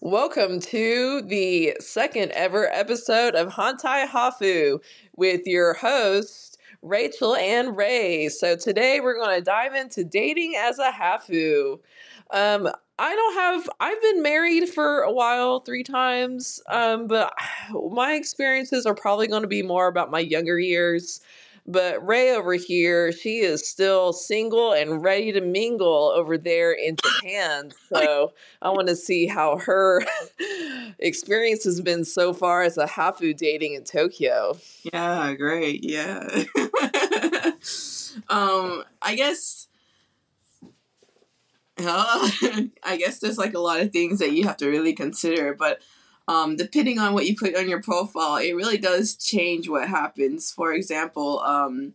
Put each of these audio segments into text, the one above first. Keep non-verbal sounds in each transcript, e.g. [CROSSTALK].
Welcome to the second ever episode of Hantai Hafu with your hosts, Racheal and Rey. So today we're going to dive into dating as a Hafu. Um, I don't have, I've been married for a while, three times, um, but [SIGHS] my experiences are probably going to be more about my younger years. But Rey over here, she is still single and ready to mingle over there in Japan. [LAUGHS] So I want to see how her [LAUGHS] experience has been so far as a hafu dating in Tokyo. Yeah, great. Yeah. [LAUGHS] um, I guess. Uh, I guess there's like a lot of things that you have to really consider, but um, depending on what you put on your profile, it really does change what happens. For example, um,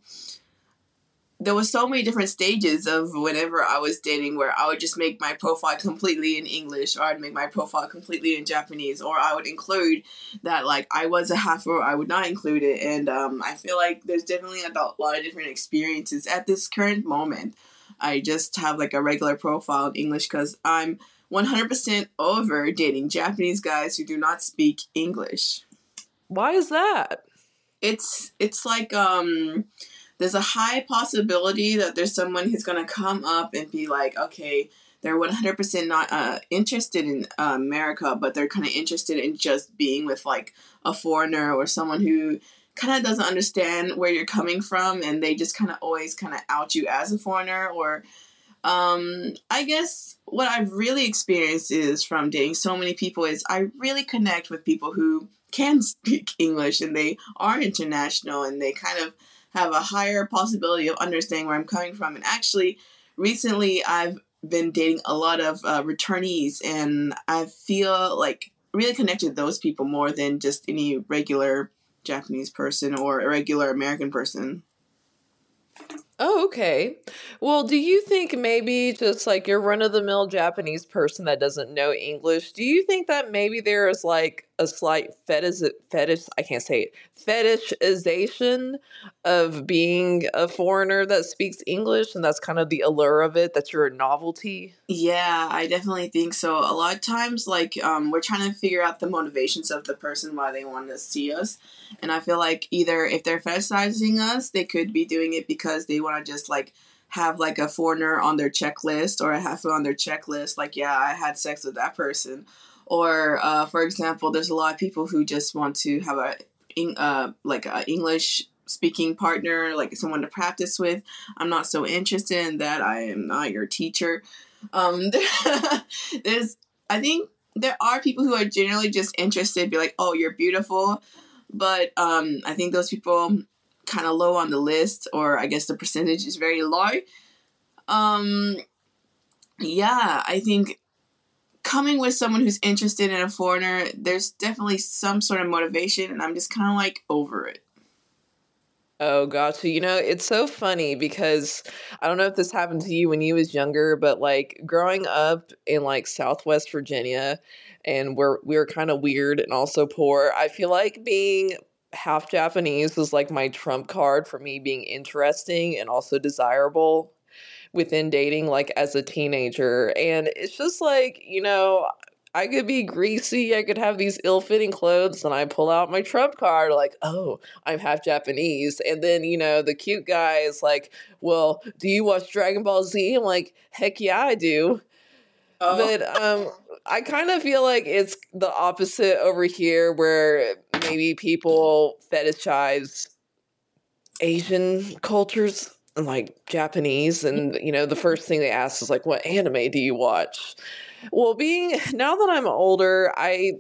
there was so many different stages of whenever I was dating where I would just make my profile completely in English or I'd make my profile completely in Japanese or I would include that like I was a half or I would not include it and um, I feel like there's definitely a lot of different experiences at this current moment. I just have like a regular profile in English because I'm 100% over dating Japanese guys who do not speak English. Why is that? It's it's like um there's a high possibility that there's someone who's going to come up and be like, okay, they're 100% not uh, interested in uh, America, but they're kind of interested in just being with like a foreigner or someone who kind of doesn't understand where you're coming from and they just kind of always kind of out you as a foreigner or um, I guess what I've really experienced is from dating so many people is I really connect with people who can [LAUGHS] speak English and they are international and they kind of have a higher possibility of understanding where I'm coming from. And actually, recently I've been dating a lot of uh, returnees and I feel like really connected those people more than just any regular Japanese person or a regular American person. Oh, okay. Well, do you think maybe just like your run of the mill Japanese person that doesn't know English, do you think that maybe there is like a slight fetish, fetish, I can't say it, fetishization of being a foreigner that speaks English and that's kind of the allure of it, that you're a novelty? Yeah, I definitely think so. A lot of times, like, um, we're trying to figure out the motivations of the person why they want to see us. And I feel like either if they're fetishizing us, they could be doing it because they want to just like have like a foreigner on their checklist or a half on their checklist. Like, yeah, I had sex with that person. Or, uh, for example, there's a lot of people who just want to have a uh, like an English speaking partner, like someone to practice with. I'm not so interested in that. I am not your teacher. Um, [LAUGHS] there's, I think there are people who are generally just interested, be like, oh, you're beautiful. But um, I think those people kind of low on the list, or I guess the percentage is very low. Um, yeah, I think coming with someone who's interested in a foreigner, there's definitely some sort of motivation, and I'm just kind of like over it. Oh, gotcha. You know, it's so funny because I don't know if this happened to you when you was younger, but like growing up in like Southwest Virginia and we're we are kind of weird and also poor, I feel like being half Japanese was like my trump card for me being interesting and also desirable within dating like as a teenager. And it's just like, you know, I could be greasy, I could have these ill fitting clothes, and I pull out my trump card, like, oh, I'm half Japanese. And then, you know, the cute guy is like, well, do you watch Dragon Ball Z? I'm like, heck yeah, I do. Oh. But um, I kind of feel like it's the opposite over here, where maybe people fetishize Asian cultures and like Japanese, and mm-hmm. you know, the first thing they ask is like, "What anime do you watch?" Well, being now that I'm older, I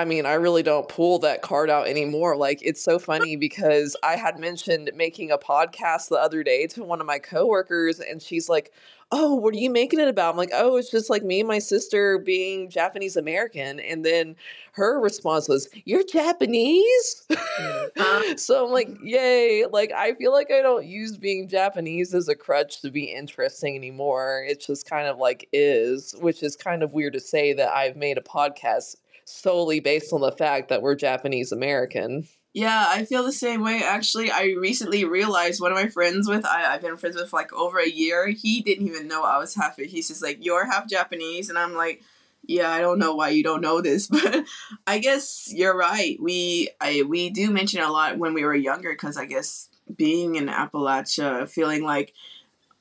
I mean, I really don't pull that card out anymore. Like, it's so funny because I had mentioned making a podcast the other day to one of my coworkers, and she's like, Oh, what are you making it about? I'm like, Oh, it's just like me and my sister being Japanese American. And then her response was, You're Japanese? Uh-huh. [LAUGHS] so I'm like, Yay. Like, I feel like I don't use being Japanese as a crutch to be interesting anymore. It's just kind of like is, which is kind of weird to say that I've made a podcast solely based on the fact that we're Japanese American. Yeah, I feel the same way. Actually, I recently realized one of my friends with I, I've been friends with for like over a year. He didn't even know I was half. He's just like, "You're half Japanese," and I'm like, Yeah, I don't know why you don't know this, [LAUGHS] but I guess you're right. We I we do mention a lot when we were younger because I guess being in Appalachia, feeling like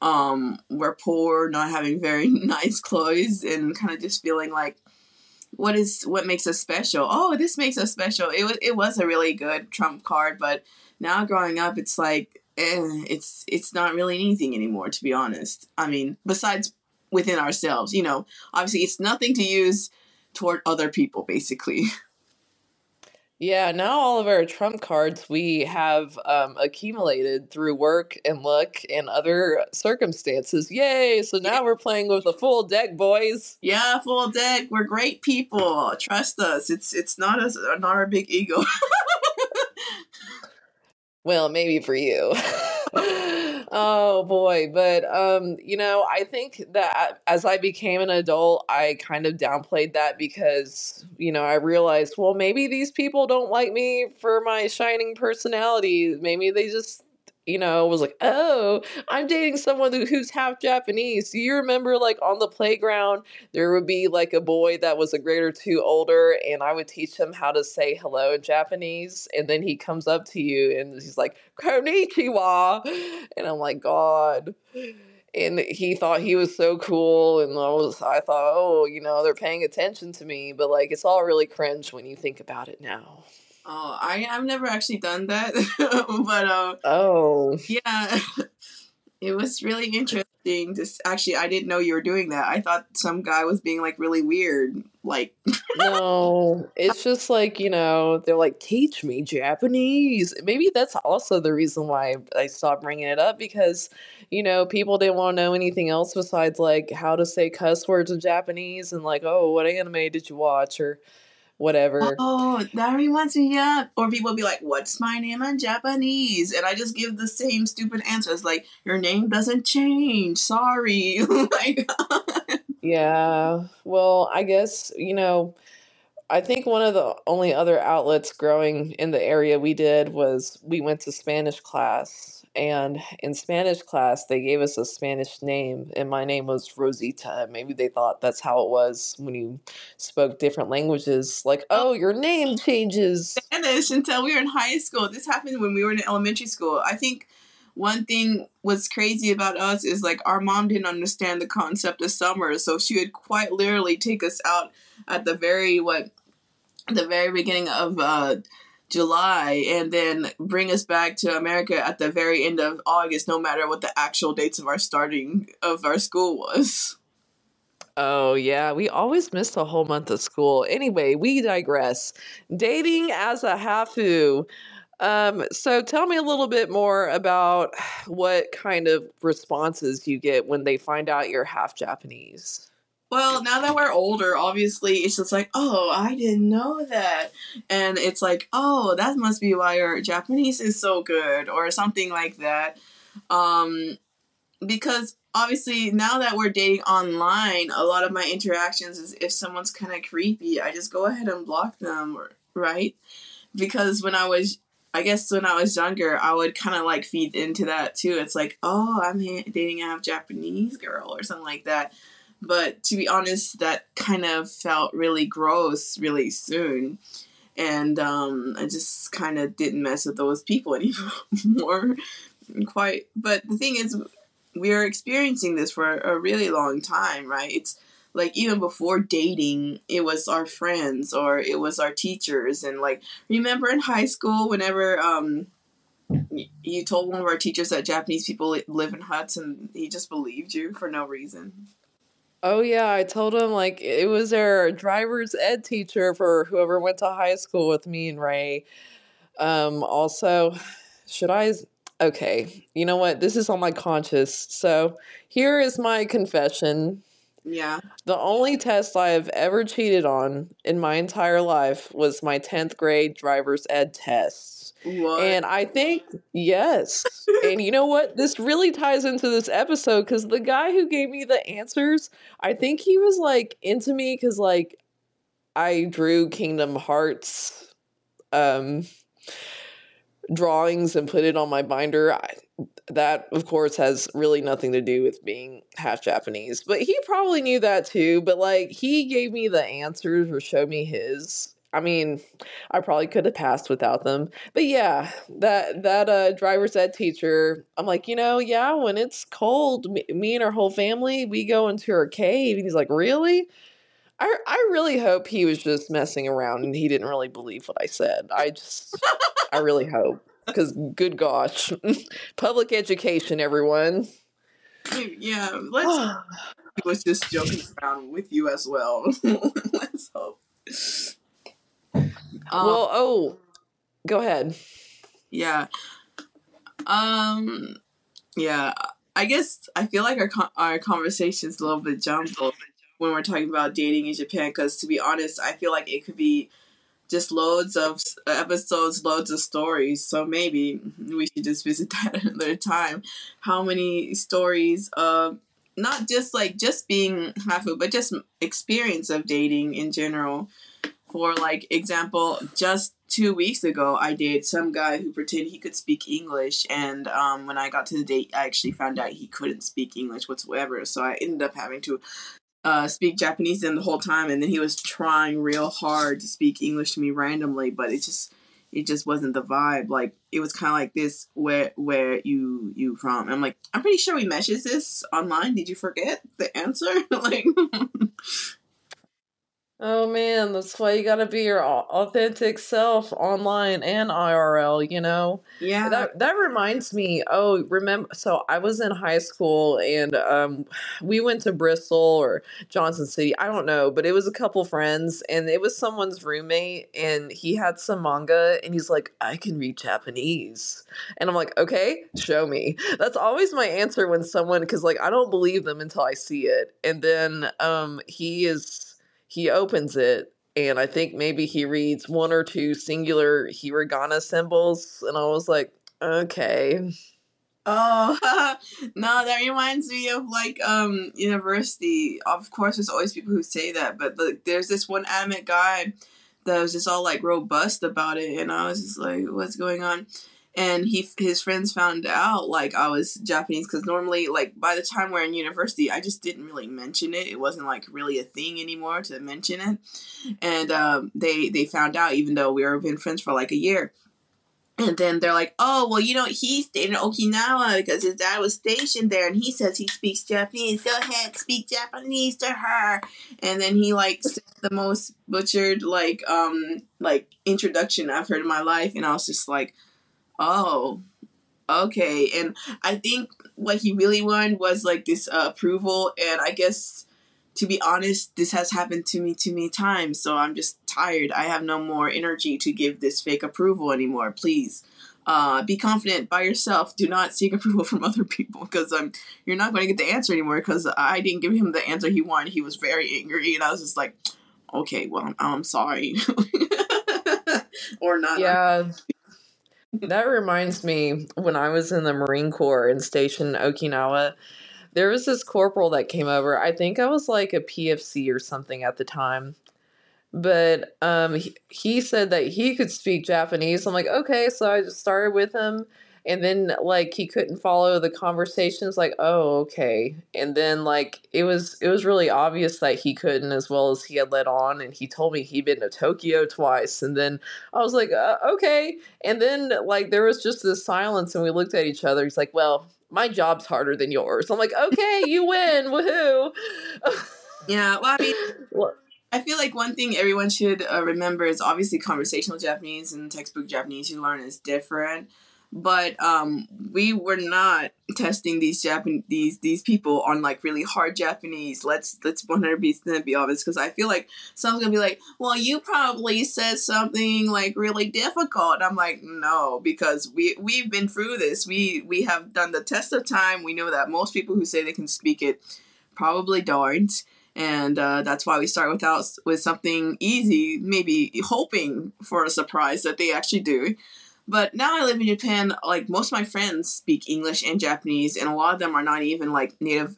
um we're poor, not having very [LAUGHS] nice clothes, and kind of just feeling like what is what makes us special? Oh, this makes us special. It was it was a really good trump card, but now growing up, it's like eh, it's it's not really anything anymore. To be honest, I mean, besides within ourselves, you know, obviously it's nothing to use toward other people, basically. [LAUGHS] Yeah, now all of our trump cards we have um, accumulated through work and luck and other circumstances. Yay! So now we're playing with a full deck, boys. Yeah, full deck. We're great people. Trust us. It's it's not us, not our big ego. [LAUGHS] well, maybe for you. [LAUGHS] oh boy but um you know i think that as i became an adult i kind of downplayed that because you know i realized well maybe these people don't like me for my shining personality. Maybe they just you know, was like, oh, I'm dating someone who's half Japanese. Do you remember, like, on the playground, there would be like a boy that was a grade or two older, and I would teach him how to say hello in Japanese. And then he comes up to you and he's like, Konnichiwa. And I'm like, God. And he thought he was so cool, and I was, I thought, oh, you know, they're paying attention to me, but like, it's all really cringe when you think about it now. Oh, I I've never actually done that, [LAUGHS] but uh, oh yeah, [LAUGHS] it was really interesting. Just actually, I didn't know you were doing that. I thought some guy was being like really weird. Like [LAUGHS] no, it's just like you know they're like teach me Japanese. Maybe that's also the reason why I stopped bringing it up because you know people didn't want to know anything else besides like how to say cuss words in Japanese and like oh what anime did you watch or whatever. Oh, that reminds me, yeah. Or people would be like, "What's my name in Japanese?" And I just give the same stupid answers, like, "Your name doesn't change. Sorry." [LAUGHS] like, yeah. Well, I guess you know. I think one of the only other outlets growing in the area we did was we went to Spanish class and in Spanish class, they gave us a Spanish name, and my name was Rosita. Maybe they thought that's how it was when you spoke different languages. Like, oh, your name [LAUGHS] changes. Spanish until we were in high school. This happened when we were in elementary school. I think one thing what's crazy about us is like our mom didn't understand the concept of summer, so she would quite literally take us out at the very what the very beginning of uh July and then bring us back to America at the very end of August, no matter what the actual dates of our starting of our school was. Oh, yeah. We always missed a whole month of school. Anyway, we digress. Dating as a hafu. Um, so tell me a little bit more about what kind of responses you get when they find out you're half Japanese. Well, now that we're older, obviously it's just like, oh, I didn't know that. And it's like, oh, that must be why your Japanese is so good or something like that. Um because obviously now that we're dating online, a lot of my interactions is if someone's kind of creepy, I just go ahead and block them, right? Because when I was I guess when I was younger, I would kind of like feed into that too. It's like, oh, I'm dating a Japanese girl or something like that. But to be honest, that kind of felt really gross really soon. And um, I just kind of didn't mess with those people [LAUGHS] anymore. Quite. But the thing is, we're experiencing this for a really long time, right? It's like even before dating, it was our friends or it was our teachers. And like, remember in high school, whenever um, you told one of our teachers that Japanese people live in huts and he just believed you for no reason? Oh yeah, I told him like it was our driver's ed teacher for whoever went to high school with me and Rey. Um also, should I okay, you know what? This is on my conscience. So, here is my confession. Yeah. The only test I have ever cheated on in my entire life was my 10th grade driver's ed test. What? And I think, yes. and you know what? This really ties into this episode because the guy who gave me the answers, I think he was like into me because like I drew Kingdom Hearts um drawings and put it on my binder. I, that of course has really nothing to do with being half Japanese. But he probably knew that too. But like he gave me the answers or showed me his. I mean, I probably could have passed without them. But yeah, that that uh driver's ed teacher, I'm like, you know, yeah, when it's cold, me, me and our whole family, we go into our cave. And he's like, really? I I really hope he was just messing around and he didn't really believe what I said. I just I really hope because good gosh, [LAUGHS] public education, everyone. Yeah, let's. [SIGHS] he was just joking around with you as well. [LAUGHS] let's hope. Um, well, oh, go ahead. Yeah. Um. Yeah. I guess I feel like our our conversation is a little bit jumbled when we're talking about dating in Japan. Because to be honest, I feel like it could be just loads of episodes, loads of stories. So maybe we should just visit [LAUGHS] that another time. How many stories of not just like just being hafu, but just experience of dating in general. For like example, just two weeks ago, I dated some guy who pretended he could speak English, and um, when I got to the date, I actually found out he couldn't speak English whatsoever. So I ended up having to uh, speak Japanese then the whole time, and then he was trying real hard to speak English to me randomly, but it just it just wasn't the vibe. Like it was kind of like this. Where where you you from? And I'm like, I'm pretty sure we messaged this online. Did you forget the answer? [LAUGHS] like, Oh man, that's why you gotta be your authentic self online and IRL, you know? Yeah. That that reminds me, oh, remember so I was in high school and um we went to Bristol or Johnson City, I don't know, but it was a couple friends and it was someone's roommate and he had some manga and he's like, I can read Japanese. And I'm like, okay, show me. That's always my answer when someone cause like I don't believe them until I see it. And then um he is he opens it and I think maybe he reads one or two singular hiragana symbols, and I was like, okay. Oh [LAUGHS] no, that reminds me of like um university. Of course, there's always people who say that, but like, there's this one anime guy that was just all like robust about it, and I was just like, what's going on? And he his friends found out like I was Japanese because normally like by the time we're in university I just didn't really mention it. It wasn't like really a thing anymore to mention it. And um, they they found out even though we were been friends for like a year. And then they're like oh well you know he stayed in Okinawa because his dad was stationed there and he says he speaks Japanese. Go ahead speak Japanese to her. And then he like the most butchered like um like introduction I've heard in my life and I was just like Oh, okay. And I think what he really wanted was like this uh, approval. And I guess, to be honest, this has happened to me too many times. So I'm just tired. I have no more energy to give this fake approval anymore. Please. Uh, be confident by yourself. Do not seek [LAUGHS] approval from other people because um, you're not going to get the answer anymore. Because I didn't give him the answer he wanted. He was very angry, and I was just like, "Okay, well, I'm, I'm sorry," [LAUGHS] or not. Yeah, that reminds me when I was in the Marine Corps in Station Okinawa, there was this corporal that came over. I think I was like a PFC or something at the time. But um, he, he said that he could speak Japanese. I'm like, okay. So I just started with him and then like he couldn't follow the conversations like oh okay and then like it was it was really obvious that he couldn't as well as he had let on and he told me he'd been to tokyo twice and then i was like uh, okay and then like there was just this silence and we looked at each other he's like well my job's harder than yours. I'm like okay you win woohoo. Yeah well i mean [LAUGHS] well, I feel like one thing everyone should uh, remember is obviously conversational Japanese and textbook Japanese you learn is different but um, we were not testing these Japan these these people on like really hard Japanese. Let's let's one hundred percent be honest, because I feel like someone's gonna be like, "Well, you probably said something like really difficult." I'm like, no, because we we've been through this. We we have done the test of time. We know that most people who say they can speak it probably don't and uh, that's why we start without with something easy, maybe hoping for a surprise that they actually do. But now I live in Japan, like most of my friends speak English and Japanese, and a lot of them are not even like native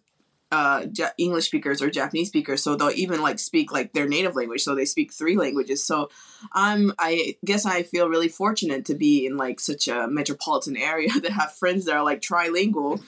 uh English speakers or Japanese speakers, so they'll even like speak like their native language, so they speak three languages. So I'm I guess I feel really fortunate to be in like such a metropolitan area [LAUGHS] that have friends that are like trilingual.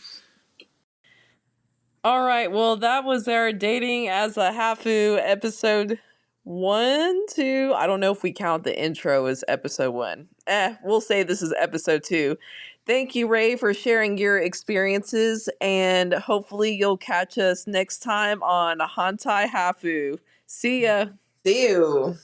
All right, well, that was our dating as a hafu episode one, two. I don't know if we count the intro as episode one. Eh, we'll say this is episode two. Thank you, Rey, for sharing your experiences, and hopefully you'll catch us next time on Hantai Hafu. See ya. See you.